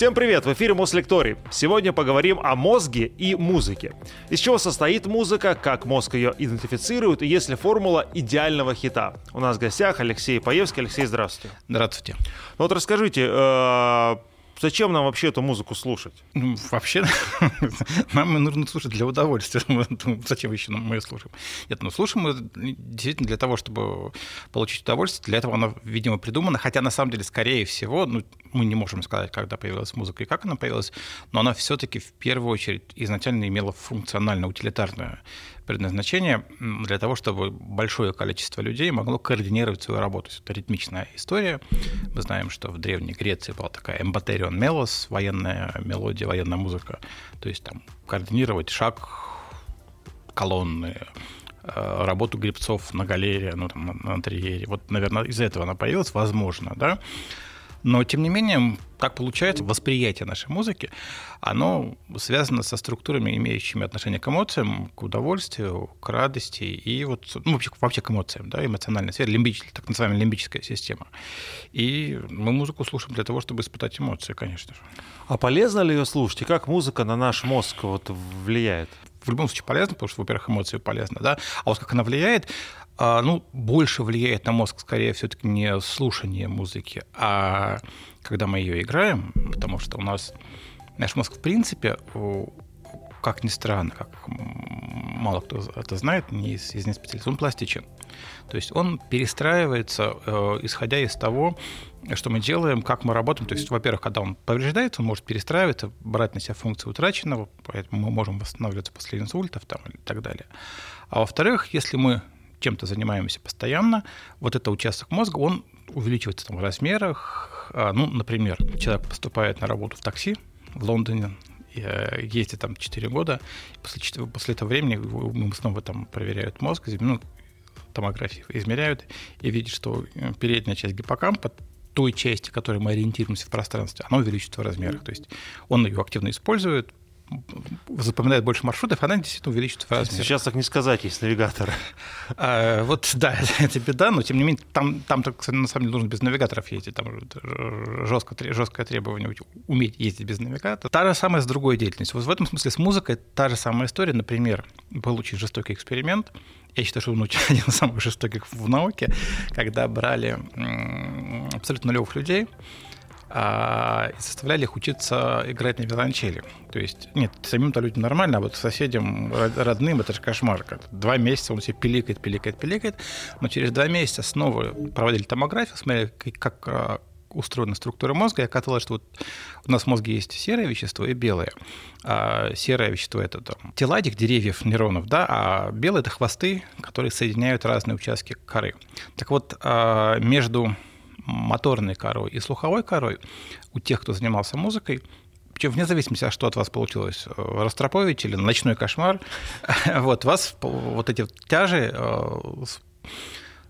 Всем привет! В эфире Мослекторий. Сегодня поговорим о мозге и музыке. Из чего состоит музыка, как мозг ее идентифицирует и есть ли формула идеального хита. У нас в гостях Алексей Паевский. Алексей, здравствуйте. Здравствуйте. Ну вот расскажите, э, Зачем нам вообще эту музыку слушать? Ну, вообще, нам нужно слушать для удовольствия. Ну, зачем еще мы ее слушаем? Нет, ну слушаем мы действительно для того, чтобы получить удовольствие. Для этого она, видимо, придумана. Хотя, на самом деле, скорее всего, ну, мы не можем сказать, когда появилась музыка и как она появилась, но она все-таки в первую очередь изначально имела функционально-утилитарное предназначение для того, чтобы большое количество людей могло координировать свою работу. Это ритмичная история. Мы знаем, что в Древней Греции была такая эмбатерион мелос, военная мелодия, военная музыка. То есть там координировать шаг колонны, э, работу грибцов на галерее, ну, там, на, на триере. Вот, наверное, из-за этого она появилась, возможно, да. Но, тем не менее, так получается, восприятие нашей музыки, оно связано со структурами, имеющими отношение к эмоциям, к удовольствию, к радости и вот, ну, вообще, вообще к эмоциям, да, эмоциональная сфера, лимбич, так называемая лимбическая система. И мы музыку слушаем для того, чтобы испытать эмоции, конечно же. А полезно ли ее слушать? И как музыка на наш мозг вот влияет? В любом случае полезно, потому что, во-первых, эмоции полезны, да, а вот как она влияет, а, ну, больше влияет на мозг, скорее, все-таки не слушание музыки, а когда мы ее играем, потому что у нас наш мозг, в принципе, как ни странно, как мало кто это знает, не из, из специалистов, он пластичен. То есть он перестраивается, э, исходя из того, что мы делаем, как мы работаем. То есть, во-первых, когда он повреждается, он может перестраиваться, брать на себя функции утраченного, поэтому мы можем восстанавливаться после инсультов там, и так далее. А во-вторых, если мы чем-то занимаемся постоянно, вот этот участок мозга, он увеличивается там, в размерах. А, ну, например, человек поступает на работу в такси в Лондоне, э, ездит там 4 года, после, после этого времени мы снова там проверяют мозг, ну, томографии измеряют и видят, что э, передняя часть гиппокампа той части, которой мы ориентируемся в пространстве, она увеличивается в размерах. То есть он ее активно использует, запоминает больше маршрутов, она действительно увеличится в размере. Сейчас так не сказать, есть навигатор. А, вот, да, это беда, но тем не менее, там, там на самом деле нужно без навигаторов ездить, там жестко, жесткое требование уметь ездить без навигатора. Та же самая с другой деятельностью. Вот в этом смысле с музыкой та же самая история. Например, был очень жестокий эксперимент, я считаю, что он один из самых жестоких в науке, когда брали абсолютно нулевых людей, а, и заставляли их учиться играть на виолончели. То есть, нет, самим-то людям нормально, а вот соседям, родным, это же кошмар. Два месяца он себе пиликает, пиликает, пиликает, но через два месяца снова проводили томографию, смотрели, как а, устроена структура мозга, и оказалось, что вот у нас в мозге есть серое вещество и белое. А серое вещество – это там, теладик деревьев, нейронов, да, а белое – это хвосты, которые соединяют разные участки коры. Так вот, а, между моторной корой и слуховой корой у тех, кто занимался музыкой, причем вне зависимости, от что от вас получилось, э, Ростропович или ночной кошмар, вот вас вот эти тяжи э,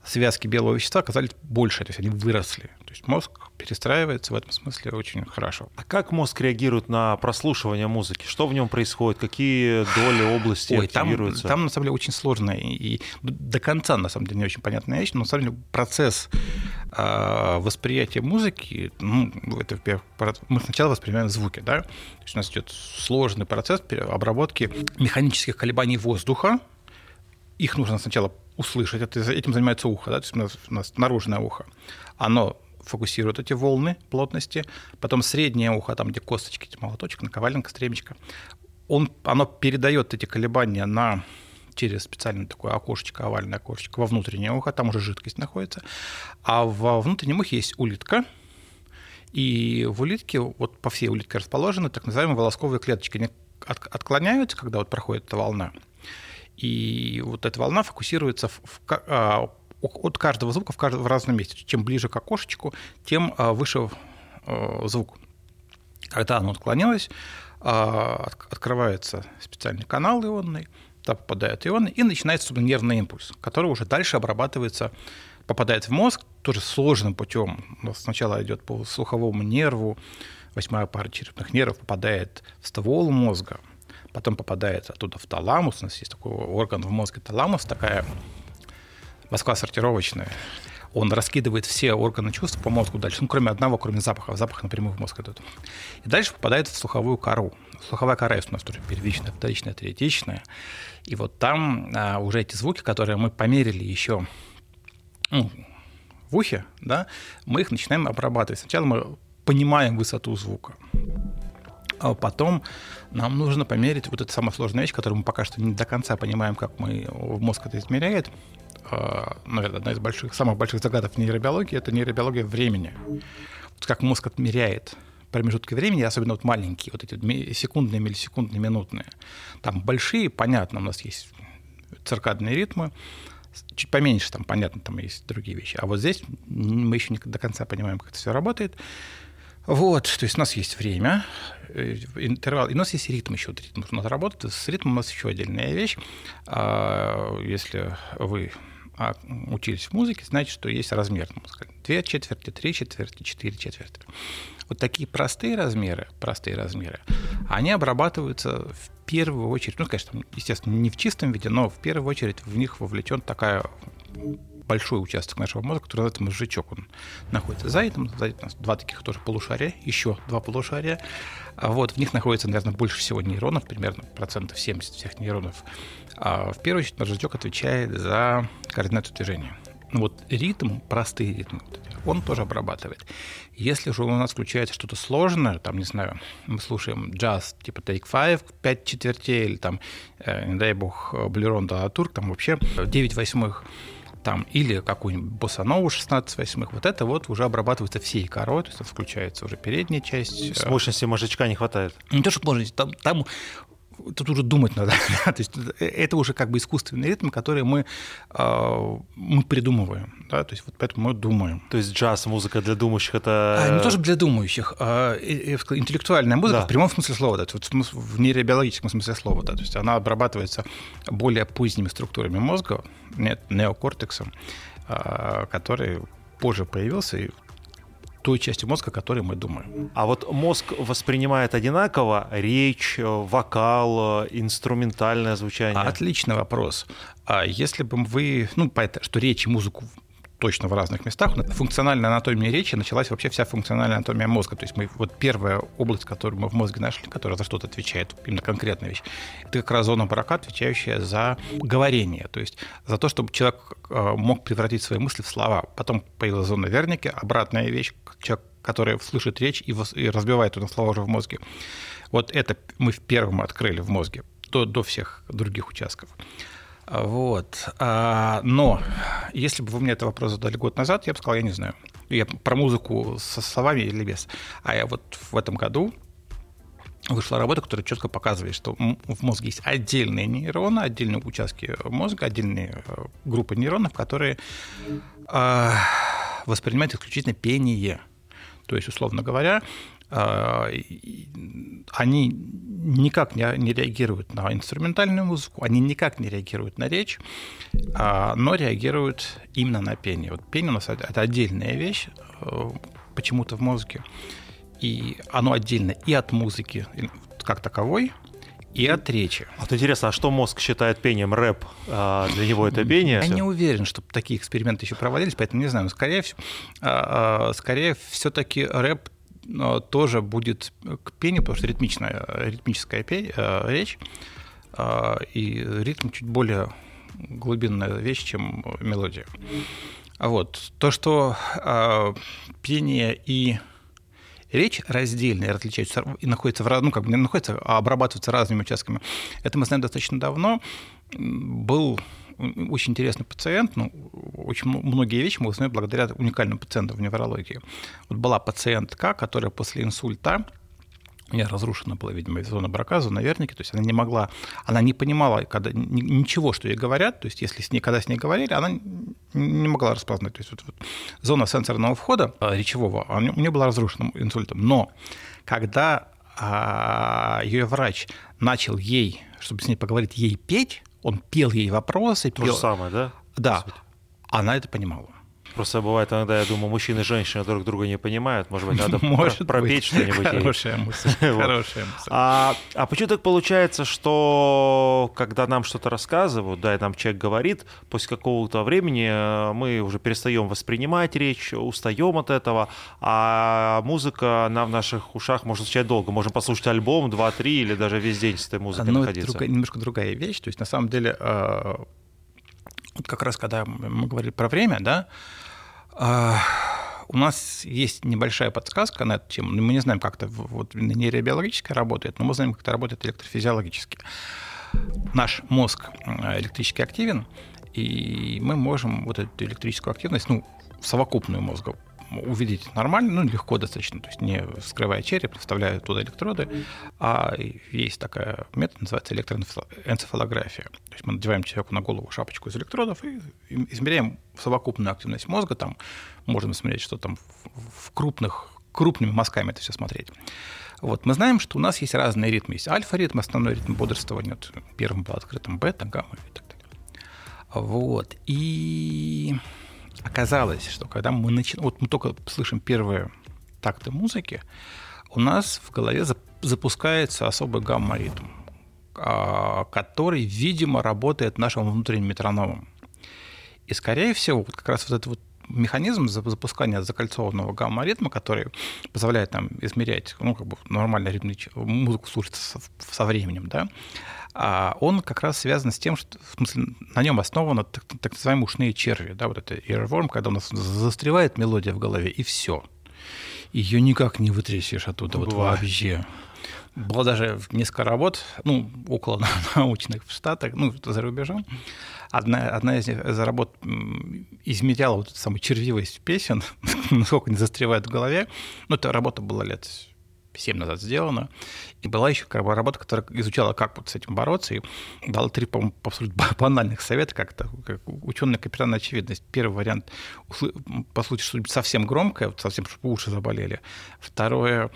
связки белого вещества оказались больше, то есть они выросли. То есть мозг перестраивается в этом смысле очень хорошо. А как мозг реагирует на прослушивание музыки? Что в нем происходит? Какие доли области Ой, активируются? Там, там, на самом деле, очень сложная и, и до конца, на самом деле, не очень понятная вещь, но, на самом деле, процесс э, восприятия музыки, ну, это, мы сначала воспринимаем звуки, да? То есть у нас идет сложный процесс обработки механических колебаний воздуха, их нужно сначала услышать, это, этим занимается ухо, да, то есть у нас, у нас наружное ухо. Оно фокусирует эти волны плотности, потом среднее ухо, там, где косточки, молоточек, наковальника, стремечко, он, оно передает эти колебания на через специальное такое окошечко, овальное окошечко во внутреннее ухо, там уже жидкость находится. А во внутреннем ухе есть улитка, и в улитке, вот по всей улитке расположены так называемые волосковые клеточки. Они отклоняются, когда вот проходит эта волна, и вот эта волна фокусируется в, в, а, от каждого звука в, каждом, в разном месте. Чем ближе к окошечку, тем а, выше а, звук. Когда оно отклонилось, а, открывается специальный канал ионный, туда попадают ионы, и начинается нервный импульс, который уже дальше обрабатывается, попадает в мозг, тоже сложным путем. Сначала идет по слуховому нерву, восьмая пара черепных нервов попадает в ствол мозга, потом попадает оттуда в таламус. У нас есть такой орган в мозге таламус, такая Москва сортировочная. он раскидывает все органы чувств по мозгу дальше, ну, кроме одного, кроме запаха. Запах напрямую в мозг идет. И дальше попадает в слуховую кору. Слуховая кора есть у нас тоже первичная, вторичная, третичная. И вот там а, уже эти звуки, которые мы померили еще ну, в ухе, да, мы их начинаем обрабатывать. Сначала мы понимаем высоту звука. А потом нам нужно померить вот эту самую сложную вещь, которую мы пока что не до конца понимаем, как мы мозг это измеряет. А, наверное, одна из больших, самых больших загадок нейробиологии – это нейробиология времени. Вот как мозг отмеряет промежутки времени, особенно вот маленькие, вот эти секундные, миллисекундные, минутные. Там большие, понятно, у нас есть циркадные ритмы, чуть поменьше, там, понятно, там есть другие вещи. А вот здесь мы еще не до конца понимаем, как это все работает. Вот, то есть у нас есть время, э, интервал, и у нас есть ритм еще. Ритм надо работать. С ритмом у нас еще отдельная вещь. А, если вы а, учились в музыке, значит, что есть размер Две четверти, три четверти, четыре четверти. Вот такие простые размеры, простые размеры, они обрабатываются в первую очередь, ну, конечно, естественно, не в чистом виде, но в первую очередь в них вовлечен такая большой участок нашего мозга, который называется мозжечок. Он находится за этим, за этим у нас два таких тоже полушария, еще два полушария. А вот в них находится, наверное, больше всего нейронов, примерно процентов 70 всех нейронов. А в первую очередь мозжечок отвечает за координацию движения. Ну вот ритм, простые ритмы, он тоже обрабатывает. Если же у нас включается что-то сложное, там, не знаю, мы слушаем джаз типа Take Five, 5 четвертей, или там, э, не дай бог, Блерон Турк, там вообще 9 восьмых, там, или какую-нибудь боссанову 16 восьмых, вот это вот уже обрабатывается всей корой, то есть включается уже передняя часть. С мощности мозжечка не хватает. Не то, что мощности, там, там тут уже думать надо. Да? То есть это уже как бы искусственный ритм, который мы, э, мы придумываем. Да? То есть вот поэтому мы думаем. То есть джаз, музыка для думающих, это... А, не тоже для думающих, а интеллектуальная музыка да. в прямом смысле слова, да, вот в нейробиологическом смысле слова. Да? То есть она обрабатывается более поздними структурами мозга, нет, неокортексом, а, который позже появился, и той части мозга, о которой мы думаем. А вот мозг воспринимает одинаково речь, вокал, инструментальное звучание? Отличный вопрос. А если бы вы, ну, что речь и музыку точно в разных местах. Функциональная анатомия речи началась вообще вся функциональная анатомия мозга. То есть мы вот первая область, которую мы в мозге нашли, которая за что-то отвечает, именно конкретная вещь, это как раз зона брака, отвечающая за говорение, то есть за то, чтобы человек э, мог превратить свои мысли в слова. Потом появилась зона Верники, обратная вещь, человек, который слышит речь и разбивает это слова уже в мозге. Вот это мы первым открыли в мозге до, до всех других участков. Вот. А, но если бы вы мне этот вопрос задали год назад, я бы сказал, я не знаю. Я про музыку со словами или без. А я вот в этом году вышла работа, которая четко показывает, что в мозге есть отдельные нейроны, отдельные участки мозга, отдельные э, группы нейронов, которые э, воспринимают исключительно пение. То есть, условно говоря, они никак не, реагируют на инструментальную музыку, они никак не реагируют на речь, а, но реагируют именно на пение. Вот пение у нас это отдельная вещь э, почему-то в мозге, и оно отдельно и от музыки как таковой, и от речи. Вот интересно, а что мозг считает пением? Рэп а для него это пение? Я не уверен, что такие эксперименты еще проводились, поэтому не знаю. Скорее, а, а, скорее все-таки рэп тоже будет к пению, потому что ритмичная, ритмическая пень, э, речь, э, и ритм чуть более глубинная вещь, чем мелодия. Вот. То, что э, пение и речь раздельные, различаются и находятся в ну, как бы находятся, а обрабатываются разными участками. Это мы знаем достаточно давно. Был очень интересный пациент, ну, очень многие вещи мы узнаем благодаря уникальным пациентам в неврологии. Вот была пациентка, которая после инсульта у нее разрушена была, видимо, зона брака, зона верники, то есть она не могла, она не понимала когда, ничего, что ей говорят, то есть если с ней, когда с ней говорили, она не могла распознать. То есть вот, вот зона сенсорного входа а, речевого у нее была разрушена инсультом. Но когда а, ее врач начал ей, чтобы с ней поговорить, ей петь, он пел ей вопросы. То же самое, да? Да. Она это понимала. Просто бывает иногда, я думаю, мужчины и женщины друг друга не понимают. Может быть, надо Может пропеть что-нибудь. Хорошая мысль. Хорошая мысль. А, а почему так получается, что когда нам что-то рассказывают, да, и нам человек говорит, после какого-то времени э, мы уже перестаем воспринимать речь, устаем от этого, а музыка нам в наших ушах может звучать долго. Можем послушать альбом, два, три или даже весь день с этой музыкой ну, находиться. Это немножко другая вещь. То есть, на самом деле, э, вот как раз когда мы говорили про время, да, у нас есть небольшая подсказка на эту тему. Мы не знаем, как это вот нейробиологически работает, но мы знаем, как это работает электрофизиологически. Наш мозг электрически активен, и мы можем вот эту электрическую активность, ну, совокупную мозга увидеть нормально, ну, легко достаточно, то есть не вскрывая череп, вставляя туда электроды, а есть такая метод, называется электроэнцефалография. То есть мы надеваем человеку на голову шапочку из электродов и измеряем совокупную активность мозга, там можно смотреть, что там в крупных, крупными мазками это все смотреть. Вот, мы знаем, что у нас есть разные ритмы. Есть альфа-ритм, основной ритм бодрствования, первым был открытым бета, гамма и так далее. Вот. И оказалось, что когда мы начинаем, вот мы только слышим первые такты музыки, у нас в голове запускается особый гамма-ритм, а, который, видимо, работает нашим внутренним метрономом. И, скорее всего, вот как раз вот этот вот механизм запускания закольцованного гамма-ритма, который позволяет нам измерять ну, как бы нормально ритмическую музыку слушать со, со временем, да, а он как раз связан с тем, что в смысле, на нем основаны так, так называемые ушные черви, да, вот это earworm, когда у нас застревает мелодия в голове, и все. Ее никак не вытрясешь оттуда вот вообще. Было даже несколько работ, ну, около научных в Штатах, ну, за рубежом. Одна, одна из, из работ измеряла вот эту самую червивость песен, насколько они застревают в голове. Ну, эта работа была лет 7 назад сделана. И была еще как бы работа, которая изучала, как вот с этим бороться, и дала три, по-моему, абсолютно банальных совета, как-то как ученый капитан очевидность. Первый вариант – послушать что-нибудь совсем громкое, вот совсем, чтобы уши заболели. Второе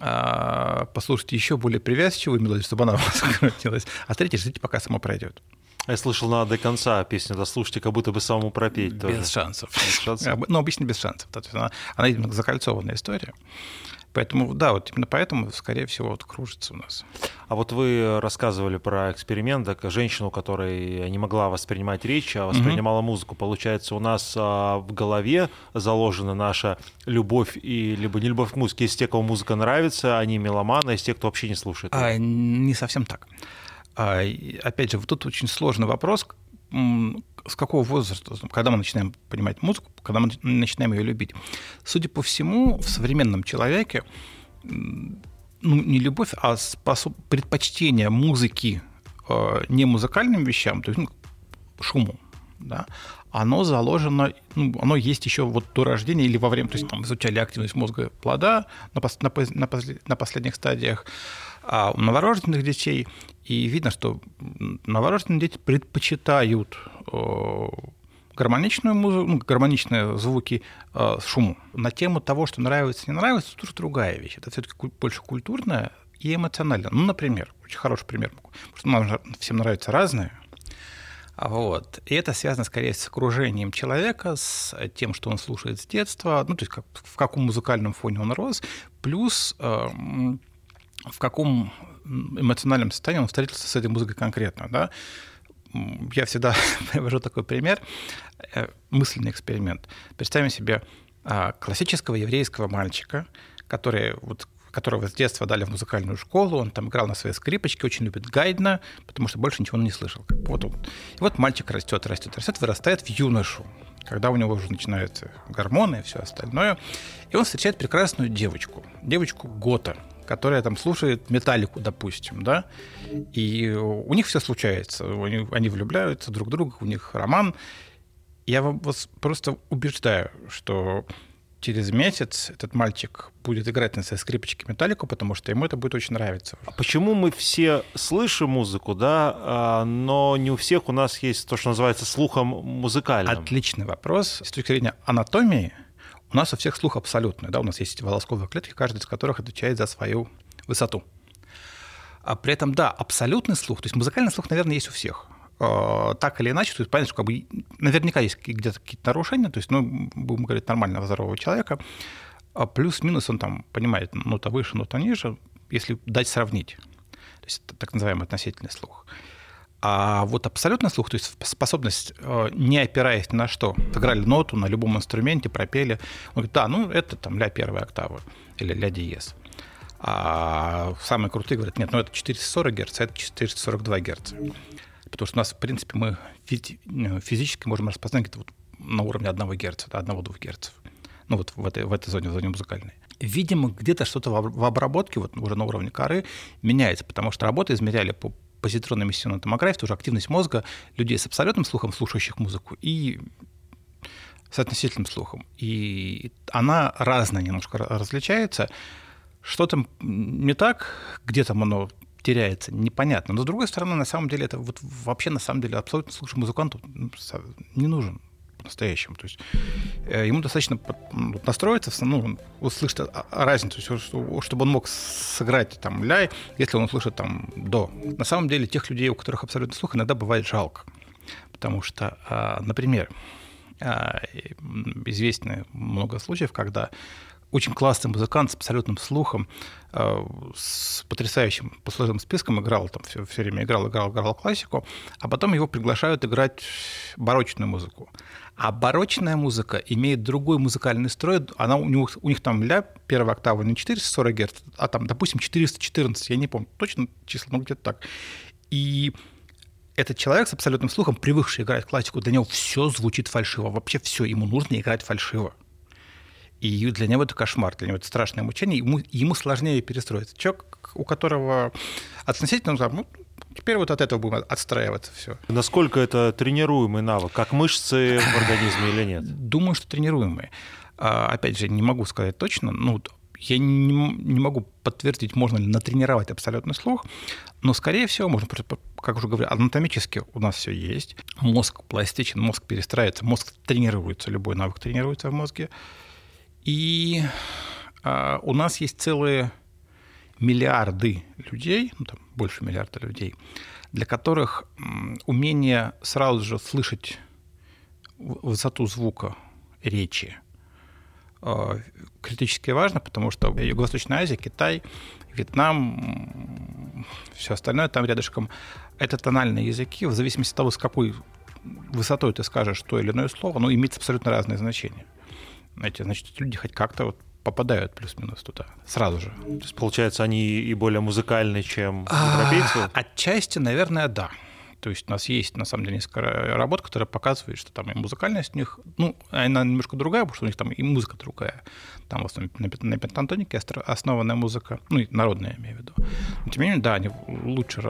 а, послушайте еще более привязчивую мелодию, чтобы она у вас сократилась. А третье, ждите, пока само пройдет. Я слышал, надо до конца песню дослушайте, как будто бы самому пропеть без тоже. Шансов. Без шансов. Ну, обычно без шансов. Она, она именно закольцованная история. Поэтому, да, вот именно поэтому, скорее всего, вот кружится у нас. А вот вы рассказывали про эксперимент, как женщину, которая не могла воспринимать речь, а воспринимала угу. музыку. Получается, у нас а, в голове заложена наша любовь и либо не любовь к музыке. Есть те, кому музыка нравится, они меломаны, есть те, кто вообще не слушает. А, не совсем так. А, опять же, вот тут очень сложный вопрос, с какого возраста, когда мы начинаем понимать музыку, когда мы начинаем ее любить. Судя по всему, в современном человеке ну, не любовь, а способ, предпочтение музыки э, не музыкальным вещам, то есть ну, шуму, да, оно заложено, ну, оно есть еще вот до рождения или во время, то есть там изучали активность мозга плода на, пос, на, на, на последних стадиях, а у новорожденных детей, и видно, что новорожденные дети предпочитают гармоничную музыку, ну, гармоничные звуки э, шуму. На тему того, что нравится, не нравится, тоже другая вещь. Это все-таки больше культурная и эмоциональная. Ну, например, очень хороший пример, потому что нам всем нравится разное. Вот. И это связано скорее с окружением человека, с тем, что он слушает с детства, ну, то есть как, в каком музыкальном фоне он рос, плюс э, в каком эмоциональном состоянии он встретился с этой музыкой конкретно. Да? Я всегда привожу такой пример, э, мысленный эксперимент. Представим себе а, классического еврейского мальчика, который вот которого с детства дали в музыкальную школу, он там играл на своей скрипочке, очень любит Гайдна, потому что больше ничего не слышал. Вот он. И вот мальчик растет, растет, растет, вырастает в юношу, когда у него уже начинаются гормоны и все остальное. И он встречает прекрасную девочку, девочку Гота, которая там слушает металлику, допустим, да, и у них все случается, они, они влюбляются друг в друга, у них роман. Я вас просто убеждаю, что через месяц этот мальчик будет играть на своей скрипочке металлику, потому что ему это будет очень нравиться. А почему мы все слышим музыку, да, а, но не у всех у нас есть то, что называется слухом музыкальным? Отличный вопрос. С точки зрения анатомии, у нас у всех слух абсолютный, да, у нас есть волосковые клетки, каждый из которых отвечает за свою высоту. А при этом, да, абсолютный слух, то есть музыкальный слух, наверное, есть у всех. э, так или иначе, то есть понятно, что как бы наверняка есть где-то какие-то нарушения, то есть, ну, будем говорить, нормального здорового человека, а плюс-минус он там понимает, нота выше, нота ниже, если дать сравнить. То есть так называемый относительный слух. А вот абсолютный слух, то есть способность, э, не опираясь на что, сыграли ноту на любом инструменте, пропели, он говорит, да, ну это там ля первой октавы или ля диез. А самые крутые говорят, нет, ну это 440 Гц, а это 442 Гц. Потому что у нас, в принципе, мы э, физически можем распознать где-то вот на уровне 1 Гц, до 1-2 Гц. Ну вот в этой, в этой зоне, в зоне музыкальной. Видимо, где-то что-то в обработке, вот уже на уровне коры, меняется, потому что работы измеряли по позитронной эмиссионной томографии, тоже активность мозга людей с абсолютным слухом, слушающих музыку, и с относительным слухом. И она разная немножко различается. Что там не так, где там оно теряется, непонятно. Но с другой стороны, на самом деле, это вот вообще на самом деле абсолютно слушай музыканту не нужен по-настоящему. То есть э, ему достаточно настроиться, ну, услышать разницу, чтобы он мог сыграть там ля, если он услышит там до. На самом деле тех людей, у которых абсолютно слух, иногда бывает жалко. Потому что, а, например, а, известно много случаев, когда очень классный музыкант с абсолютным слухом, э, с потрясающим послужным списком играл там все, все время играл, играл, играл классику, а потом его приглашают играть барочную музыку. А барочная музыка имеет другой музыкальный строй, она у, них, у них там ля первая октава не 440 Гц, а там, допустим, 414, я не помню точно число, но где-то так. И этот человек с абсолютным слухом, привыкший играть классику, для него все звучит фальшиво, вообще все, ему нужно играть фальшиво. И для него это кошмар, для него это страшное мучение, ему, ему сложнее перестроиться. Человек, у которого относительно, ну, теперь вот от этого будем отстраиваться все. Насколько это тренируемый навык, как мышцы в организме или нет? Думаю, что тренируемый. А, опять же, не могу сказать точно, ну, я не, не могу подтвердить, можно ли натренировать абсолютный слух, но, скорее всего, можно, как уже говорю, анатомически у нас все есть. Мозг пластичен, мозг перестраивается, мозг тренируется, любой навык тренируется в мозге. И э, у нас есть целые миллиарды людей, ну, там больше миллиарда людей, для которых умение сразу же слышать высоту звука речи э, критически важно, потому что Юго-Восточная Азия, Китай, Вьетнам, все остальное там рядышком, это тональные языки, в зависимости от того, с какой высотой ты скажешь то или иное слово, оно имеет абсолютно разные значения знаете, значит, люди хоть как-то вот попадают плюс-минус туда сразу же. То есть, получается, они и более музыкальны, чем а, европейцы? Отчасти, наверное, да. То есть у нас есть, на самом деле, несколько работ, которые показывают, что там и музыкальность у них, ну, она немножко другая, потому что у них там и музыка другая. Там в основном на пентатонике основанная музыка, ну, и народная, я имею в виду. Но, тем не менее, да, они лучше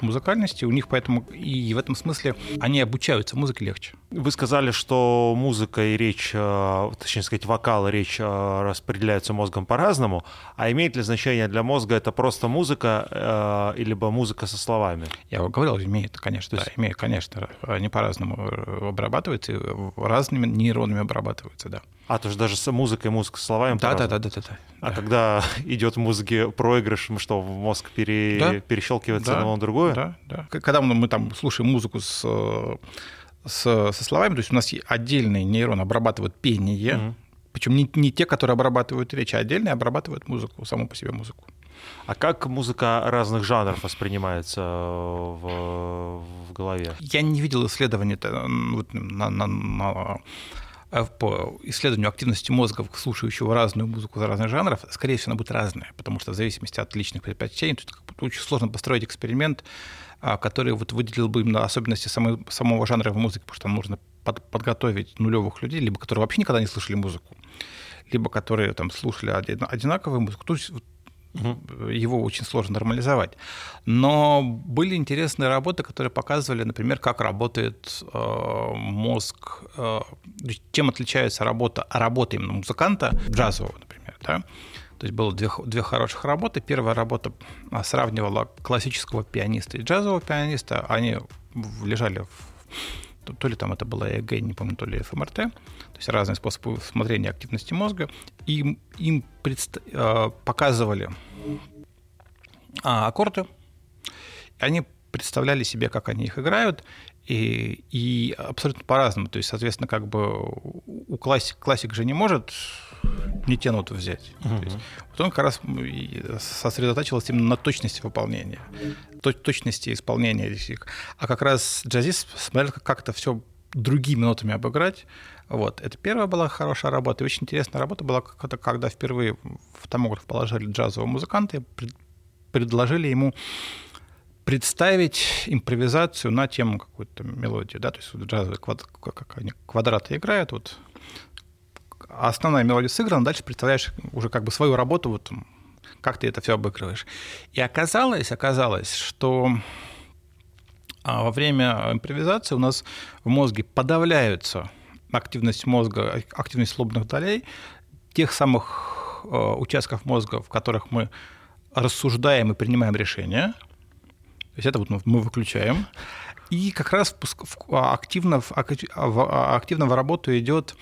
музыкальности, у них поэтому и в этом смысле они обучаются музыке легче. Вы сказали, что музыка и речь, э, точнее сказать, вокал и речь э, распределяются мозгом по-разному, а имеет ли значение для мозга это просто музыка э, или музыка со словами? Я говорил, имеет, конечно, есть... да, имеет, конечно, они по-разному обрабатываются, разными нейронами обрабатываются, да. А, то есть даже с музыкой, музыка с словами да, да, да, да, да, да. А да. когда идет в музыке проигрыш, что мозг пере... да. перещелкивается да. на другое? Да, да. Когда мы там слушаем музыку с, с, со словами, то есть у нас отдельные нейроны обрабатывают пение, mm причем не, не те, которые обрабатывают речь, а отдельные обрабатывают музыку, саму по себе музыку. А как музыка разных жанров воспринимается в, в голове? Я не видел исследований вот, на, на, на а по исследованию активности мозга, слушающего разную музыку за разных жанров, скорее всего, она будет разная, потому что в зависимости от личных предпочтений, тут очень сложно построить эксперимент, который вот выделил бы именно особенности самой, самого жанра в музыке, потому что там нужно под, подготовить нулевых людей, либо которые вообще никогда не слышали музыку, либо которые там слушали одинаковую музыку. То есть Угу. Его очень сложно нормализовать. Но были интересные работы, которые показывали, например, как работает э, мозг, э, чем отличается работа, работа именно музыканта джазового, например. Да? То есть было две, две хороших работы. Первая работа а, сравнивала классического пианиста и джазового пианиста. Они лежали в то ли там это была ЭГ, не помню, то ли ФМРТ, то есть разные способы смотрения активности мозга, и им предста- показывали а, аккорды, они представляли себе, как они их играют, И, и абсолютно по-разному. То есть, соответственно, как бы у классик, классик же не может не те ноты взять. Uh-huh. То есть, вот он как раз сосредотачивался именно на точности выполнения, точности исполнения. А как раз джазист смотрел, как это все другими нотами обыграть. Вот. Это первая была хорошая работа. И очень интересная работа была, когда, впервые в томограф положили джазового музыканта и предложили ему представить импровизацию на тему какой-то мелодии, да, то есть джазовые квад, квадраты играют, вот основная мелодия сыграна, дальше представляешь уже как бы свою работу, вот как ты это все обыгрываешь. И оказалось, оказалось, что а, во время импровизации у нас в мозге подавляются активность мозга, активность лобных долей, тех самых а, участков мозга, в которых мы рассуждаем и принимаем решения – то есть это вот мы выключаем. И как раз активно, в, активно в работу идет а,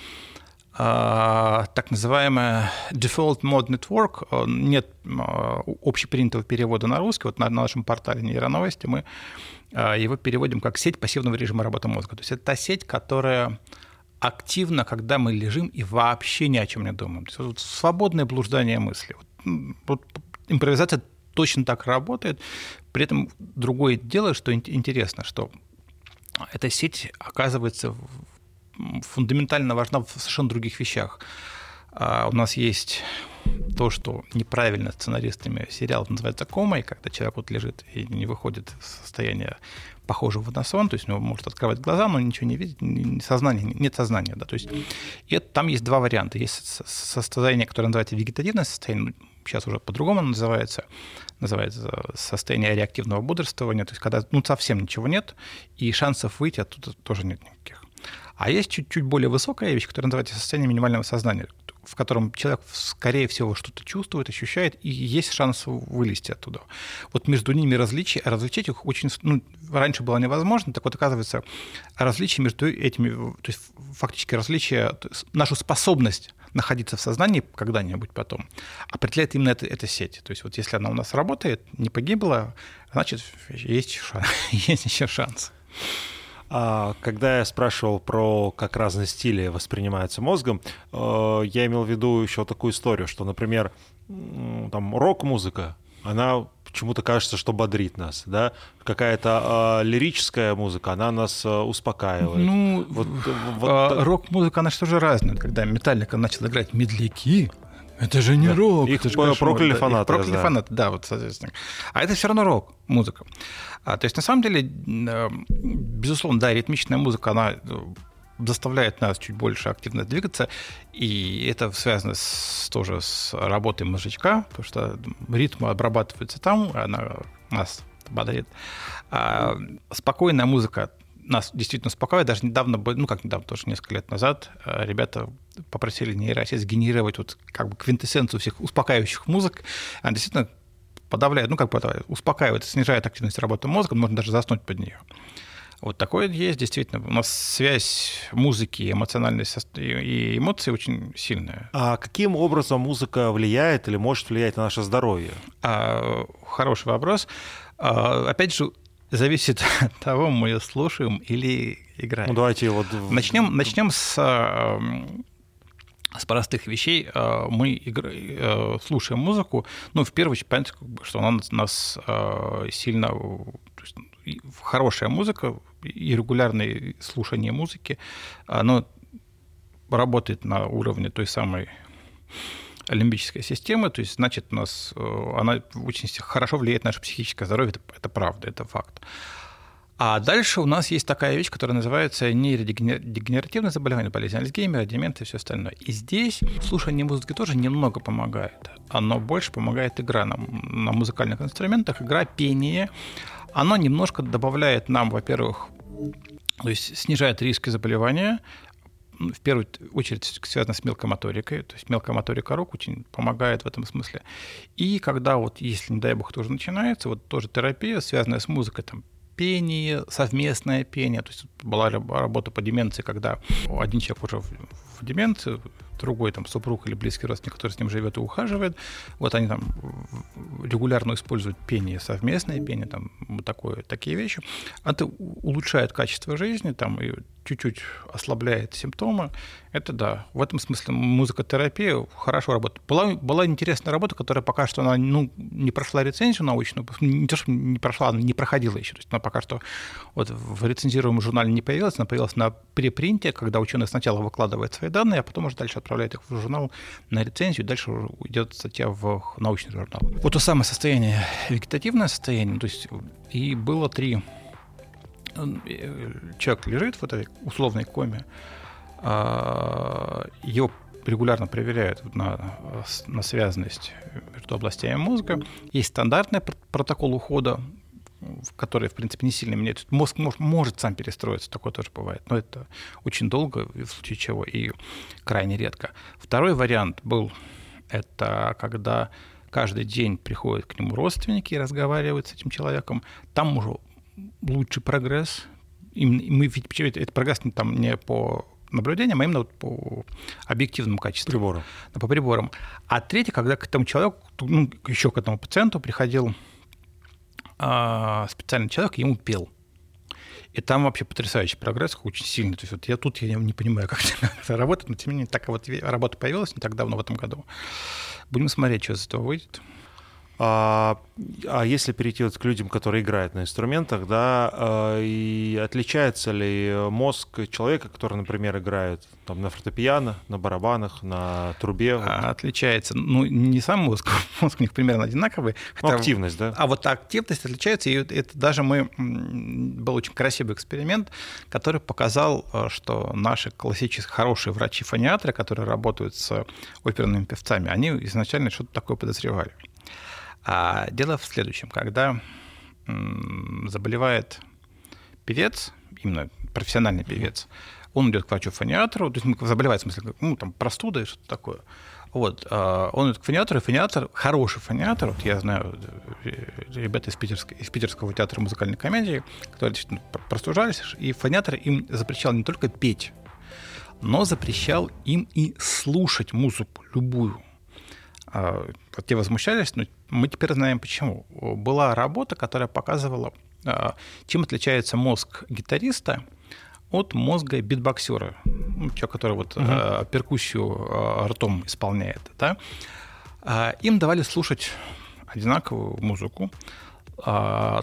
так называемая default mode network. Нет а, общепринятого перевода на русский. Вот на, на нашем портале нейроновости мы а, его переводим как сеть пассивного режима работы мозга. То есть это та сеть, которая активно, когда мы лежим и вообще ни о чем не думаем. То есть вот свободное блуждание мысли. Вот, вот импровизация точно так работает. При этом другое дело, что интересно, что эта сеть оказывается фундаментально важна в совершенно других вещах. А у нас есть то, что неправильно сценаристами сериалов называется комой, когда человек вот лежит и не выходит из состояния похожего на сон, то есть он может открывать глаза, но ничего не видит, сознания, нет сознания. Да, то есть, и это, там есть два варианта. Есть состояние, которое называется вегетативное состояние, сейчас уже по-другому называется, называется состояние реактивного бодрствования, то есть когда ну, совсем ничего нет, и шансов выйти оттуда тоже нет никаких. А есть чуть-чуть более высокая вещь, которая называется состояние минимального сознания, в котором человек, скорее всего, что-то чувствует, ощущает, и есть шанс вылезти оттуда. Вот между ними различия, различить их очень, ну, раньше было невозможно, так вот, оказывается, различия между этими, то есть фактически различия, нашу способность находиться в сознании когда-нибудь потом, определяет именно эта, эта сеть. То есть вот если она у нас работает, не погибла, значит, есть, шанс, есть еще шанс. А, когда я спрашивал про как разные стили воспринимаются мозгом, э, я имел в виду еще такую историю, что, например, там рок-музыка, она почему-то кажется, что бодрит нас, да? Какая-то э, лирическая музыка, она нас э, успокаивает. Ну, вот, вот, а, рок-музыка, она что же разная. Когда Металлика начал играть медляки, это же не да. рок. Их это же прокляли фанаты. Их прокляли да. фанаты, да, вот, соответственно. А это все равно рок-музыка. А, то есть, на самом деле, э, безусловно, да, ритмичная музыка, она э, заставляет нас чуть больше активно двигаться, и это связано с, тоже с работой мозжечка, потому что ритм обрабатывается там, она нас бодрит. А спокойная музыка нас действительно успокаивает. Даже недавно, ну как недавно, тоже несколько лет назад, э, ребята попросили нейросеть сгенерировать вот как бы квинтэссенцию всех успокаивающих музык. Она действительно подавляет, ну как бы успокаивает, снижает активность работы мозга, можно даже заснуть под нее. Вот такое есть, действительно. У нас связь музыки, эмоциональность и эмоции очень сильная. А каким образом музыка влияет или может влиять на наше здоровье? А, хороший вопрос. А, опять же, зависит от того, мы ее слушаем или играем. Ну, давайте вот... Начнем, начнем с с простых вещей а, мы игр... Э, слушаем музыку, ну, в первую очередь, понятно, что она нас а, сильно... хорошая музыка и регулярное слушание музыки, оно работает на уровне той самой лимбической системы, то есть, значит, у нас э, она очень хорошо влияет на наше психическое здоровье, это, это правда, это факт. А дальше у нас есть такая вещь, которая называется нейродегенеративное заболевание, болезнь Альцгеймера, деменция и все остальное. И здесь слушание музыки тоже немного помогает. Оно больше помогает игра на, на музыкальных инструментах, игра, пение. Оно немножко добавляет нам, во-первых, то есть снижает риски заболевания, в первую очередь связано с мелкой моторикой, то есть мелкая моторика рук очень помогает в этом смысле. И когда вот, если, не дай бог, тоже начинается, вот тоже терапия, связанная с музыкой, там, пение, совместное пение. То есть была работа по деменции, когда один человек уже в деменции, другой там супруг или близкий родственник, который с ним живет и ухаживает. Вот они там регулярно используют пение, совместное пение, там вот такое, такие вещи. Это улучшает качество жизни, там и чуть-чуть ослабляет симптомы, это да. В этом смысле музыкотерапия хорошо работает. Была, была интересная работа, которая пока что она ну, не прошла рецензию научную, не то, что не прошла, она не проходила еще. То есть она пока что вот в рецензируемом журнале не появилась, она появилась на препринте, когда ученый сначала выкладывает свои данные, а потом уже дальше отправляет их в журнал на рецензию, дальше идет статья в научный журнал. Вот то самое состояние, вегетативное состояние, то есть и было три Э, человек лежит в этой условной коме, а, его регулярно проверяют на, на связанность между областями мозга. Есть стандартный протокол ухода, который, в принципе, не сильно меняется. Мозг может, может сам перестроиться, такое тоже бывает, но это очень долго, в случае чего, и крайне редко. Второй вариант был, это когда каждый день приходят к нему родственники и разговаривают с этим человеком. Там уже лучший прогресс. И мы ведь это прогресс там не по наблюдениям, а именно вот по объективному качеству. Приборам. По приборам. А третий, когда к этому человеку, ну, еще к этому пациенту приходил а, специальный человек, ему пел. И там вообще потрясающий прогресс, очень сильный. То есть вот я тут я не понимаю, как это работает, но тем не менее такая вот работа появилась не так давно в этом году. Будем смотреть, что из этого выйдет. А, а если перейти вот к людям, которые играют на инструментах, да, а, и отличается ли мозг человека, который, например, играет там, на фортепиано, на барабанах, на трубе? А, отличается. Ну, не сам мозг, мозг у них примерно одинаковый. Ну, хотя... активность, да? А вот активность отличается, и это даже мы... Был очень красивый эксперимент, который показал, э, что наши классические хорошие врачи-фониатры, которые работают с оперными певцами, они изначально что-то такое подозревали. А дело в следующем, когда заболевает певец, именно профессиональный певец, он идет к врачу-фониатору, то есть ну, заболевает, в смысле, ну, там, простуда и что-то такое. Вот, а, он идет к фониатору, и фониатор, хороший фониатор, вот я знаю э, ребята из, Питерска, из Питерского театра музыкальной комедии, которые действительно простужались, и фониатор им запрещал не только петь, но запрещал им и слушать музыку любую. А, вот те возмущались, но мы теперь знаем почему. Была работа, которая показывала, а, чем отличается мозг гитариста от мозга битбоксера, ну, человек, который вот uh-huh. перкуссию ртом исполняет. Да? Им давали слушать одинаковую музыку, а,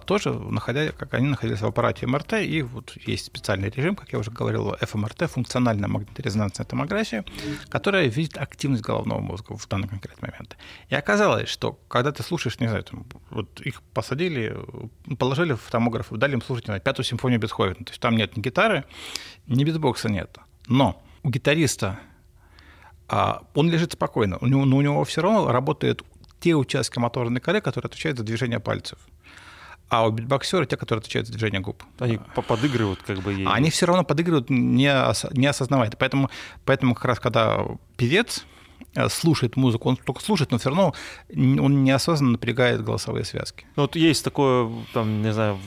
тоже находя, как они находились в аппарате МРТ, и вот есть специальный режим, как я уже говорил, ФМРТ, функциональная магниторезонансная томография, которая видит активность головного мозга в данный конкретный момент. И оказалось, что когда ты слушаешь, не знаю, там, вот их посадили, положили в томограф, дали им слушать на пятую симфонию Бетховена, то есть там нет ни гитары, ни битбокса нет. Но у гитариста а, он лежит спокойно, у него, но у него все равно работают те участки моторной коры, которые отвечают за движение пальцев. А у битбоксера те, которые отвечают за движение губ. Они подыгрывают как бы ей. Они все равно подыгрывают, не, ос, не осознавая. Поэтому, поэтому как раз когда певец слушает музыку, он только слушает, но все равно он неосознанно напрягает голосовые связки. Ну, вот есть такое, там, не знаю,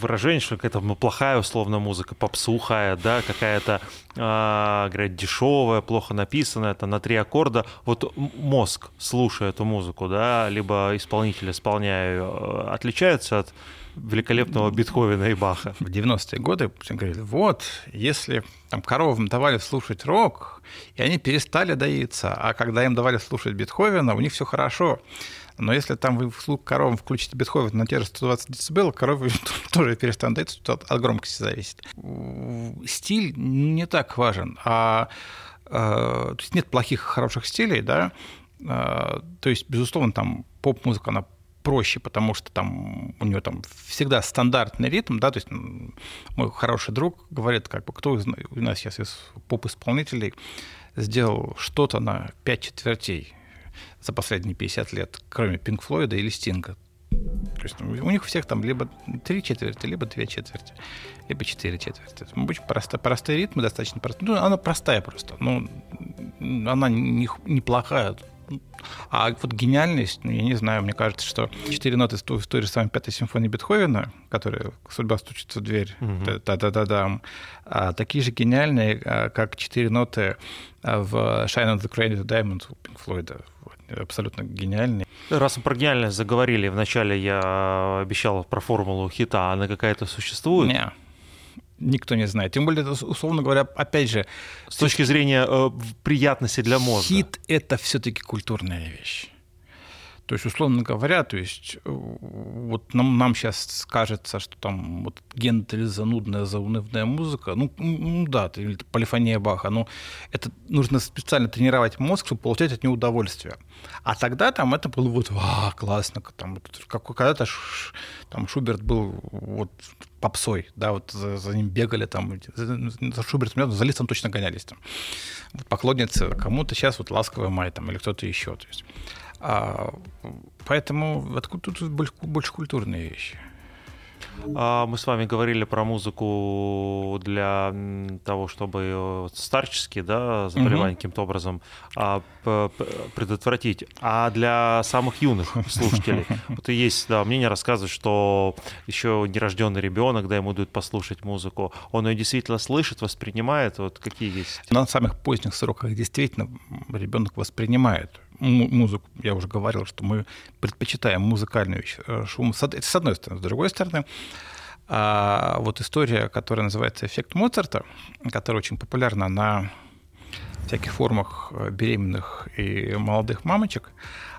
выражение, что какая-то ну, плохая условно музыка, попсухая, да, какая-то, э, говорят, дешевая, плохо написанная, это на три аккорда. Вот мозг, слушая эту музыку, да, либо исполнитель, исполняя э, отличается от великолепного Бетховена и Баха. В 90-е годы все говорили, вот, если там коровам давали слушать рок, и они перестали доиться, а когда им давали слушать Бетховена, у них все хорошо. Но если там вы вслух коровам включите Бетховен на те же 120 дБ, коровы тоже перестанут доиться, тут от громкости зависит. Стиль не так важен, а, а то есть нет плохих, хороших стилей, да, а, то есть, безусловно, там поп-музыка, она проще, потому что там у него там всегда стандартный ритм, да, то есть мой хороший друг говорит, как бы, кто из, у нас сейчас из поп-исполнителей сделал что-то на пять четвертей за последние 50 лет, кроме Пинк Флойда или Стинга. То есть ну, у них у всех там либо три четверти, либо две четверти, либо четыре четверти. Очень просто, простые ритмы, достаточно простые. Ну, она простая просто. Ну, она не, неплохая А вот гениальность, ну, я не знаю, мне кажется, что четыре ноты в той же самой пятой симфонии Бетховена, которая «Судьба стучится в дверь», да-да-да-да, а, такие же гениальные, а, как четыре ноты а, в «Shine on the Cradle Diamond» у Пинк Флойда. Абсолютно гениальные. Раз мы про гениальность заговорили, вначале я обещал про формулу хита, она какая-то существует? Нет никто не знает. Тем более, условно говоря, опять же... С точки зрения э, приятности для мозга. Хит — это все таки культурная вещь. То есть, условно говоря, то есть, э, вот нам, нам сейчас кажется, что там вот Гендель занудная, заунывная музыка, ну, ну да, или полифония Баха, но это нужно специально тренировать мозг, чтобы получать от него удовольствие. А тогда там это было вот, а, классно, там, как, когда-то там Шуберт был вот попсой, да, вот за, за ним бегали там, за Шубертом, за Листом точно гонялись там. Вот поклонницы кому-то сейчас вот «Ласковый май» там или кто-то еще, то есть а, поэтому откуда тут больше, больше культурные вещи. А мы с вами говорили про музыку для того, чтобы старческие да, заболевания угу. каким-то образом а, предотвратить. А для самых юных слушателей, вот и есть да, мнение рассказывает, что еще нерожденный ребенок, да, ему дают послушать музыку, он ее действительно слышит, воспринимает. Вот какие есть? На самых поздних сроках действительно ребенок воспринимает музыку, я уже говорил, что мы предпочитаем музыкальную э, шум, с одной стороны. С другой стороны, а вот история, которая называется «Эффект Моцарта», которая очень популярна на всяких формах э, беременных и молодых мамочек,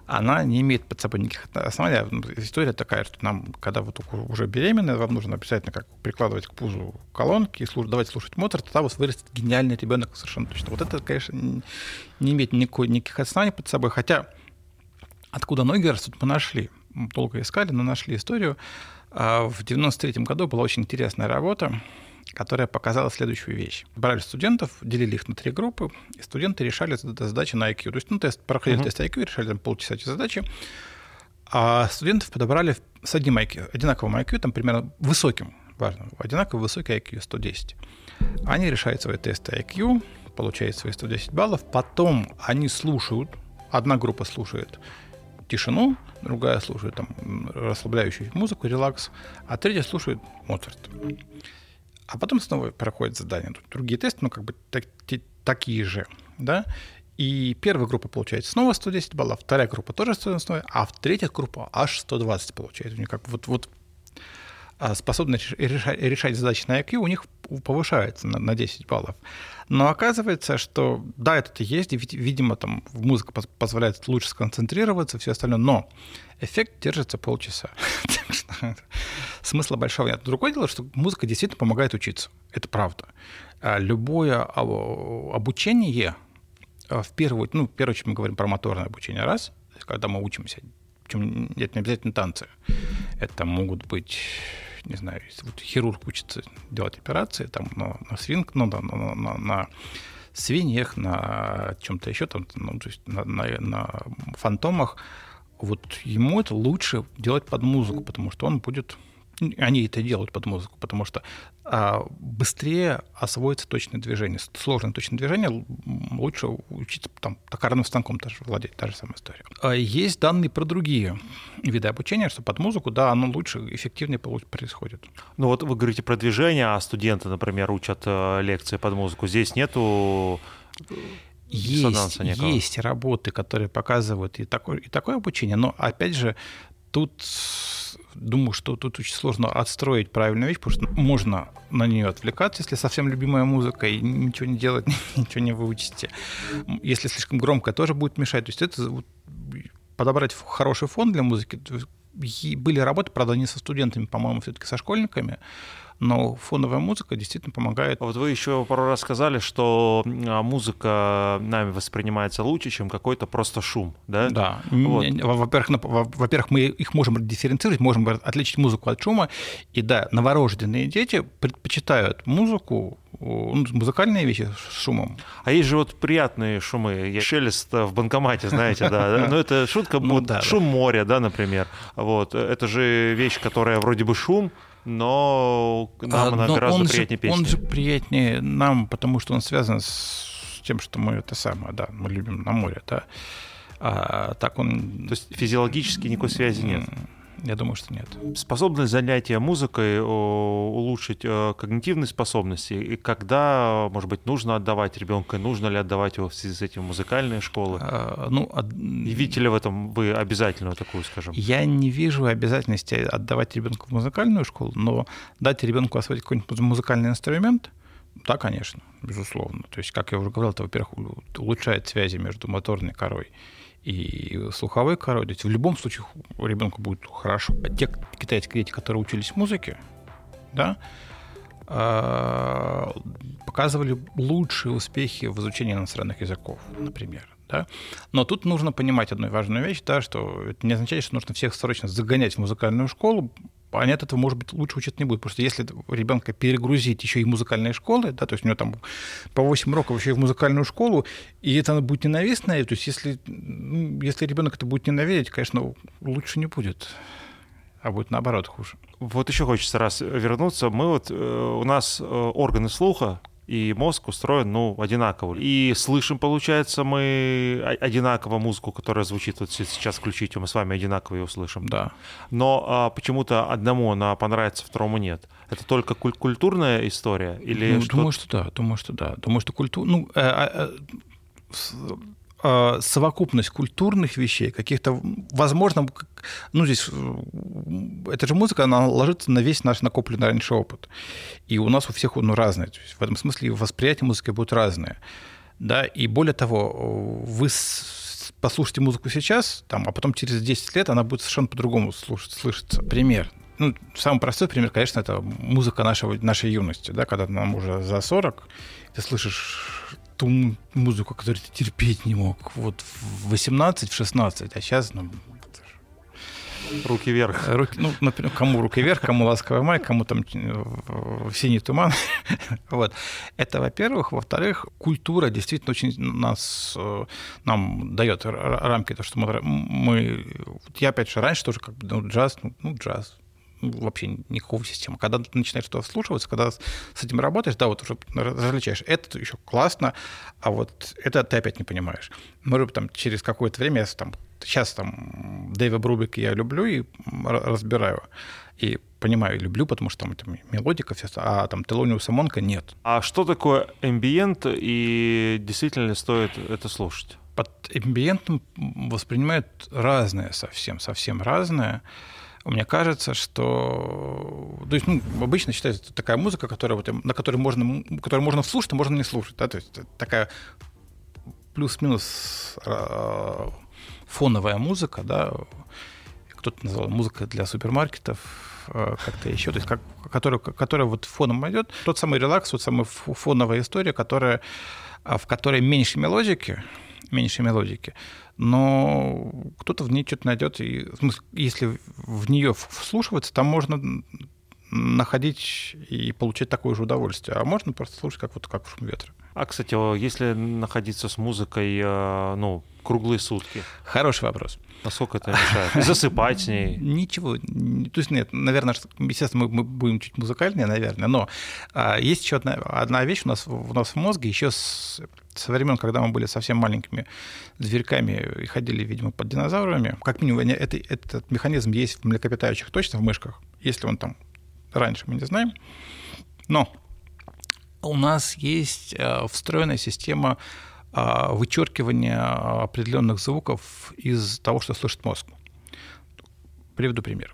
она не имеет под собой никаких оснований. Ну, история такая, что нам, когда вот уже беременная, вам нужно обязательно как прикладывать к пузу колонки и слушать, давать слушать Моцарт, тогда у вас вырастет гениальный ребенок совершенно точно. Вот это, конечно, не имеет никакой, никаких оснований под собой, хотя откуда ноги растут, мы нашли. Долго искали, но нашли историю. А в 93 году была очень интересная работа, которая показала следующую вещь. Брали студентов, делили их на три группы, и студенты решали задачи на IQ. То есть, ну, тест, проходили uh-huh. тест IQ, решали там полчаса эти задачи, а студентов подобрали с одним IQ, одинаковым IQ, там примерно высоким, важно, одинаково высокий IQ, 110. Они решают свои тесты IQ, получают свои 110 баллов, потом они слушают, одна группа слушает тишину, другая слушает там расслабляющую музыку, релакс, а третья слушает Моцарт. А потом снова проходит задание. Тут другие тесты, ну, как бы так, такие же, да. И первая группа получает снова 110 баллов, вторая группа тоже 190, а в третья группа аж 120 получает. У них как вот, вот а способность решать, решать задачи на IQ у них повышается на, на 10 баллов. Но оказывается, что да, это есть, видимо, там музыка позволяет лучше сконцентрироваться, все остальное, но эффект держится полчаса. Смысла большого нет. Другое дело, что музыка действительно помогает учиться. Это правда. А любое обучение, а, в первую, ну, в первую очередь мы говорим про моторное обучение, раз, когда мы учимся, причем это не обязательно танцы. Это могут быть не знаю, вот хирург учится делать операции там на, на свинг, ну да, на, на, на свиньях, на чем-то еще, там, ну, то есть на, на, на фантомах, вот ему это лучше делать под музыку, потому что он будет они это делают под музыку, потому что а, быстрее освоится точное движение. Сложное точное движение лучше учиться там токарным станком даже владеть, та же самая история. А есть данные про другие виды обучения, что под музыку, да, оно лучше, эффективнее происходит. Ну вот вы говорите про движение, а студенты, например, учат э, лекции под музыку. Здесь нету есть, есть работы, которые показывают и такое, и такое обучение, но опять же, тут думаю, что тут очень сложно отстроить правильную вещь, потому что можно на нее отвлекаться, если совсем любимая музыка, и ничего не делать, ничего не выучите. Если слишком громко, тоже будет мешать. То есть это подобрать хороший фон для музыки. Были работы, правда, не со студентами, по-моему, все-таки со школьниками, но фоновая музыка действительно помогает. Вот вы еще пару раз сказали, что а, музыка нами воспринимается лучше, чем какой-то просто шум, да? Да. Вот. Во-первых, во-первых, мы их можем дифференцировать, можем отличить музыку от шума. И да, новорожденные дети предпочитают музыку, ну, музыкальные вещи с шумом. А есть же вот приятные шумы. Шелест в банкомате, знаете, да. Ну, это шутка, ну шум моря, да, например. Вот. Это же вещь, которая вроде бы шум, но нам а, она но гораздо приятнее же, Он же приятнее нам, потому что он связан с тем, что мы это самое, да, мы любим на море, да. А так он... То есть физиологически никакой связи нет? Я думаю, что нет. Способность занятия музыкой улучшить э, когнитивные способности, и когда, может быть, нужно отдавать ребенка, нужно ли отдавать его в связи с этим музыкальные школы? А, ну, от... видите ли в этом вы обязательную такую, скажем? Я не вижу обязательности отдавать ребенка в музыкальную школу, но дать ребенку освоить какой-нибудь музыкальный инструмент, да, конечно, безусловно. То есть, как я уже говорил, это, во-первых, улучшает связи между моторной корой и слуховой корой. В любом случае у ребенка будет хорошо. А те китайские дети, которые учились музыке, да, а, показывали лучшие успехи в изучении иностранных языков, например. Да? Но тут нужно понимать одну важную вещь, да, что это не означает, что нужно всех срочно загонять в музыкальную школу, они от этого, может быть, лучше учиться не будут. Просто если ребенка перегрузить еще и музыкальные школы, да, то есть у него там по 8 уроков еще и в музыкальную школу, и это она будет ненавистная, то есть если, ну, если ребенок это будет ненавидеть, конечно, лучше не будет а будет наоборот хуже. Вот еще хочется раз вернуться. Мы вот, э, у нас э, органы слуха, и мозг устроен, ну, одинаково. И слышим, получается, мы одинаково музыку, которая звучит вот сейчас включите, мы с вами одинаково ее услышим. Да. Но а, почему-то одному она понравится, второму нет. Это только куль- культурная история? Или ну, что... Думаю, что да, думаю, что да. Думаю, что культура... Ну, э, э, э, Э, совокупность культурных вещей, каких-то, возможно, ну, здесь, э, эта же музыка, она ложится на весь наш накопленный раньше опыт. И у нас у всех он ну, разный. То есть в этом смысле восприятие музыки будет разное. Да? И более того, вы послушайте музыку сейчас, там, а потом через 10 лет она будет совершенно по-другому слышаться. Пример. Ну, самый простой пример, конечно, это музыка нашего, нашей юности, да, когда нам уже за 40, ты слышишь ту музыку, которую ты терпеть не мог. Вот в 18, в 16, а сейчас, ну, Руки вверх. Э, руки, ну, например, кому руки вверх, кому ласковый май, кому там э, синий туман. вот. Это, во-первых. Во-вторых, культура действительно очень нас, э, нам дает рамки, то, что мы, мы... Я, опять же, раньше тоже как бы, ну, джаз, ну, ну джаз, вообще никакого системы. Когда ты начинаешь что вслушиваться, когда с этим работаешь, да, вот уже различаешь, это еще классно, а вот это ты опять не понимаешь. Может там через какое-то время я там сейчас там Дэйва Брубик я люблю и разбираю. И понимаю, люблю, потому что там, там мелодика, все, а там Телониуса Монка нет. А что такое эмбиент и действительно ли стоит это слушать? Под эмбиентом воспринимают разное совсем, совсем разное мне кажется, что... То есть, ну, обычно считается такая музыка, которая, вот, на которой можно, которую можно слушать, а можно не слушать. Да? То есть такая плюс-минус э, фоновая музыка, да, кто-то назвал музыка для супермаркетов, э, как-то еще, то есть как, которая, которая вот фоном идет, тот самый релакс, вот самая фоновая история, которая, а, в которой меньше мелодики, меньше мелодики, но кто-то в ней что-то найдет, и если в нее вслушиваться, там можно находить и получать такое же удовольствие, а можно просто слушать как вот как в шум ветра. А, кстати, если находиться с музыкой, э, ну, круглые сутки? Хороший вопрос. Насколько это мешает? Засыпать с ней? Ничего. То есть нет, наверное, естественно, мы, будем чуть музыкальнее, наверное, но а, есть еще одна, одна вещь у нас, у нас в мозге, еще с, со времен, когда мы были совсем маленькими зверьками и ходили, видимо, под динозаврами, как минимум это, этот механизм есть в млекопитающих, точно в мышках, если он там раньше, мы не знаем. Но у нас есть э, встроенная система а, вычеркивания определенных звуков из того, что слышит мозг. Приведу пример.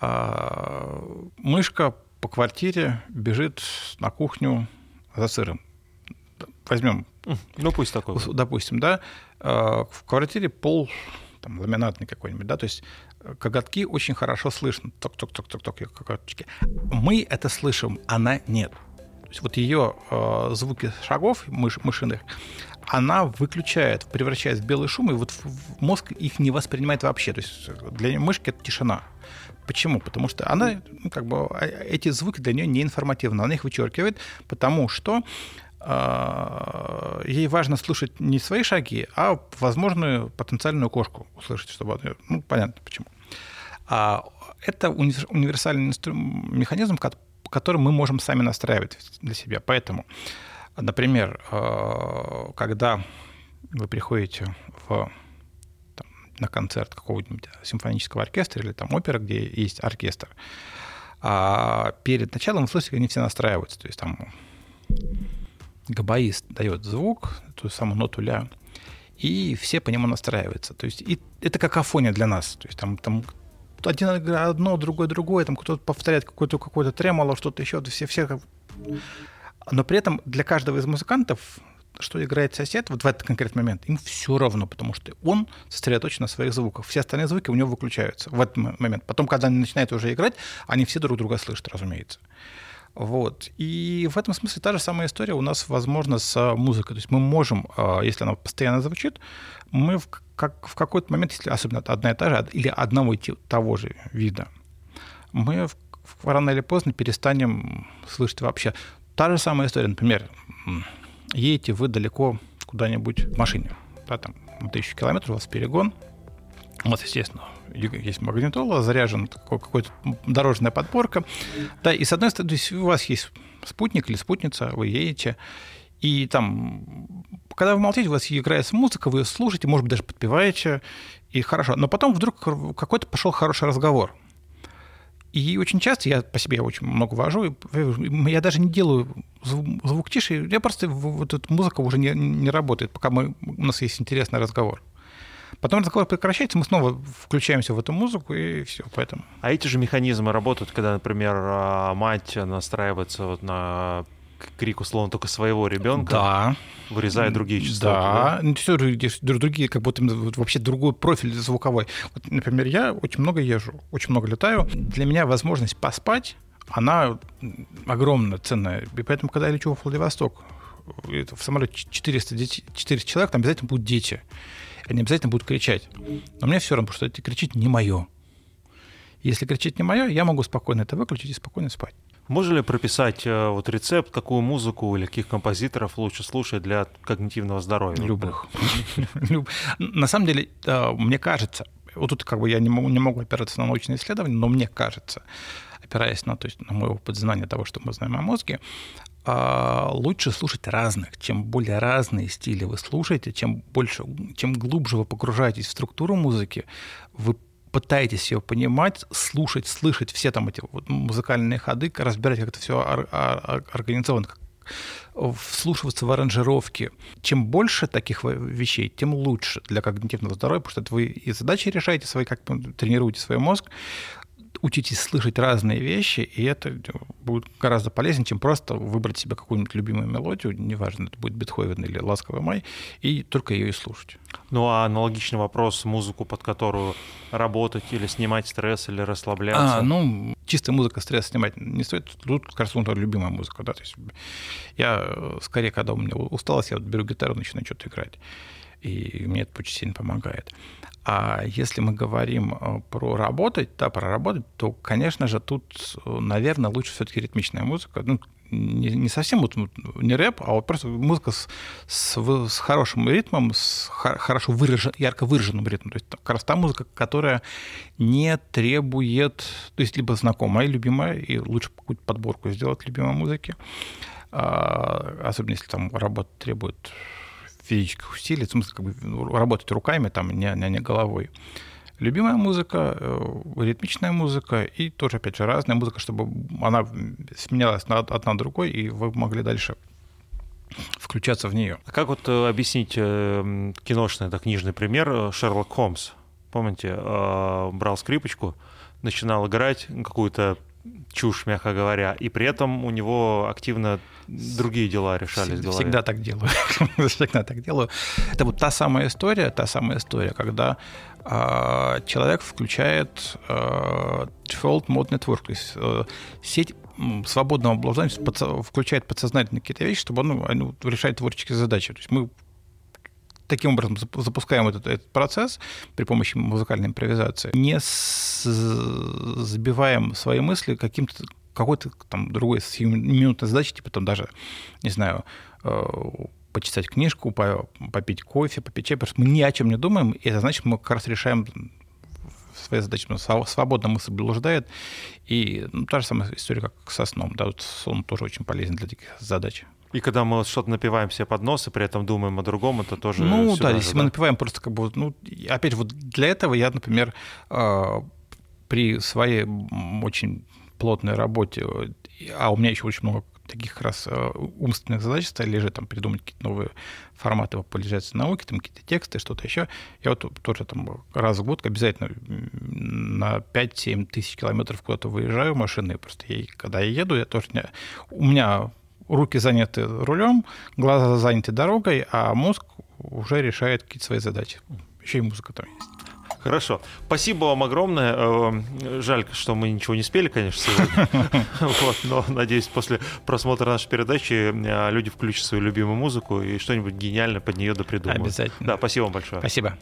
А, мышка по квартире бежит на кухню за сыром. Возьмем. Ну, пусть такой. Допустим, да. А, в квартире пол там, ламинатный какой-нибудь, да, то есть коготки очень хорошо слышно. Ток-ток-ток-ток-ток, коготочки. Мы это слышим, она нет. То есть вот ее э, звуки шагов мыш, мышиных, она выключает, превращает в белый шум, и вот мозг их не воспринимает вообще. То есть для мышки это тишина. Почему? Потому что она, ну, как бы, а, эти звуки для нее не информативны. Она их вычеркивает, потому что э, ей важно слушать не свои шаги, а возможную потенциальную кошку услышать, чтобы она, ну, понятно почему. А это универсальный механизм, который мы можем сами настраивать для себя. Поэтому Например, э, когда вы приходите в на концерт какого-нибудь симфонического оркестра или там опера, где есть оркестр, а перед началом, слышите, они все настраиваются. То есть там габаист дает звук, ту самую ноту ля, и все по нему настраиваются. То есть и это какофония для нас. То есть там, там один одно, другое, другое, там кто-то повторяет какой-то какой-то тремоло, что-то еще, все, все. Но при этом для каждого из музыкантов что играет сосед вот в этот конкретный момент, им все равно, потому что он сосредоточен на своих звуках. Все остальные звуки у него выключаются в этот момент. Потом, когда они начинают уже играть, они все друг друга слышат, разумеется. Вот. И в этом смысле та же самая история у нас, возможно, с музыкой. То есть мы можем, а, если она постоянно звучит, мы в, как, в какой-то момент, если особенно одна и та же, или одного и того же вида, мы в, рано или поздно перестанем слышать вообще. Та же самая история, например, едете вы далеко куда-нибудь в машине, да, там тысячу километров, у вас перегон, у вас, естественно, есть магнитола, заряжен какой-то дорожная подборка. Да, и с одной стороны, то есть у вас есть спутник или спутница, вы едете, и там, когда вы молчите, у вас играет музыка, вы ее слушаете, может быть, даже подпеваете, и хорошо. Но потом вдруг какой-то пошел хороший разговор. И очень часто, я по себе очень много вожу, я даже не делаю звук тише, я просто, вот эта музыка уже не, не работает, пока мы, у нас есть интересный разговор. Потом разговор прекращается, мы снова включаемся в эту музыку, и все, поэтому. А эти же механизмы работают, когда, например, а, мать настраивается вот на крик условно только своего ребенка, да. вырезая другие частоты. Да, да? все другие, как будто вообще другой профиль звуковой. Вот, например, я очень много езжу, очень много летаю. Для меня возможность поспать, она огромно ценная. И поэтому, когда я лечу в Владивосток, в самолете 400, 400 человек, там обязательно будут дети они обязательно будут кричать. Но мне все равно, потому что это кричить не мое. Если кричить не мое, я могу спокойно это выключить и спокойно спать. Можно ли прописать э, вот рецепт, какую музыку или каких композиторов лучше слушать для когнитивного здоровья? Любых. На самом деле, э, мне кажется, вот тут как бы я не могу, не могу опираться на научные исследования, но мне кажется, опираясь на, то есть, на мой опыт знания того, что мы знаем о мозге, а, лучше слушать разных. Чем более разные стили вы слушаете, чем больше, чем глубже вы погружаетесь в структуру музыки, вы пытаетесь ее понимать, слушать, слышать все там эти вот музыкальные ходы, разбирать, как это все организовано, вслушиваться в аранжировки. Чем больше таких вещей, тем лучше для когнитивного здоровья, потому что вы и задачи решаете свои, как тренируете свой мозг, учитесь слышать разные вещи, и это будет гораздо полезнее, чем просто выбрать себе какую-нибудь любимую мелодию, неважно, это будет Бетховен или Ласковый май, и только ее и слушать. Ну а аналогичный вопрос, музыку, под которую работать или снимать стресс, или расслабляться? А, ну, чистая музыка стресс снимать не стоит. Тут как раз любимая музыка, да, то есть я э, скорее, когда у меня усталость, я вот беру гитару, начинаю что-то играть и мне это очень сильно помогает. А если мы говорим э, про работать, да, про работать, то, конечно же, тут, э, наверное, лучше все-таки ритмичная музыка. Ну, не, не совсем вот, не рэп, а вот просто музыка с, с, с хорошим ритмом, с хорошо выражен, ярко выраженным ритмом. То есть как раз та музыка, которая не требует, то есть либо знакомая, любимая, и лучше какую-то подборку сделать любимой музыки, а, особенно если там работа требует физических усилий, в смысле, как бы ну, работать руками, там, не, не, не головой. Любимая музыка, э, ритмичная музыка и тоже, опять же, разная музыка, чтобы она сменялась одна другой, и вы могли дальше включаться в нее. А как вот э, объяснить э, киношный, это книжный пример, Шерлок Холмс? Помните, брал скрипочку, начинал играть какую-то чушь, мягко говоря, и при этом у него активно другие дела решались в голове. Всегда так делаю. Всегда так делаю. Это вот та самая история, та самая история, когда э, человек включает э, Default Mode Network, то есть э, сеть свободного блуждания включает подсознательно какие-то вещи, чтобы он ну, решает творческие задачи. То есть мы таким образом запускаем этот, этот процесс при помощи музыкальной импровизации, не с, забиваем свои мысли каким-то какой-то там другой минутной задачи, типа там даже, не знаю, э, почитать книжку, попить кофе, попить чай, потому что мы ни о чем не думаем, и это значит, мы как раз решаем свои задачи. Свободно мысль блуждает. И ну, та же самая история, как со сном. Да, вот сон тоже очень полезен для таких задач. И когда мы что-то напиваем себе под нос и при этом думаем о другом, это тоже Ну да, же, если мы напиваем просто как бы, ну, опять вот для этого я, например, а, при своей очень плотной работе, а у меня еще очень много таких как раз э, умственных задач стали лежать, там, придумать какие-то новые форматы популяризации науки, там какие-то тексты, что-то еще. Я вот тоже там раз в год обязательно на 5-7 тысяч километров куда-то выезжаю машиной. Просто я, когда я еду, я тоже... не- У меня руки заняты рулем, глаза заняты дорогой, а мозг уже решает какие-то свои задачи. Еще и музыка там есть. Хорошо. Спасибо вам огромное. Э, Жаль, что мы ничего не спели, конечно, сегодня. Вот, но надеюсь, после просмотра нашей передачи э, люди включат свою любимую музыку и что-нибудь гениальное под нее допридумают. Обязательно. Да, спасибо вам большое. Спасибо.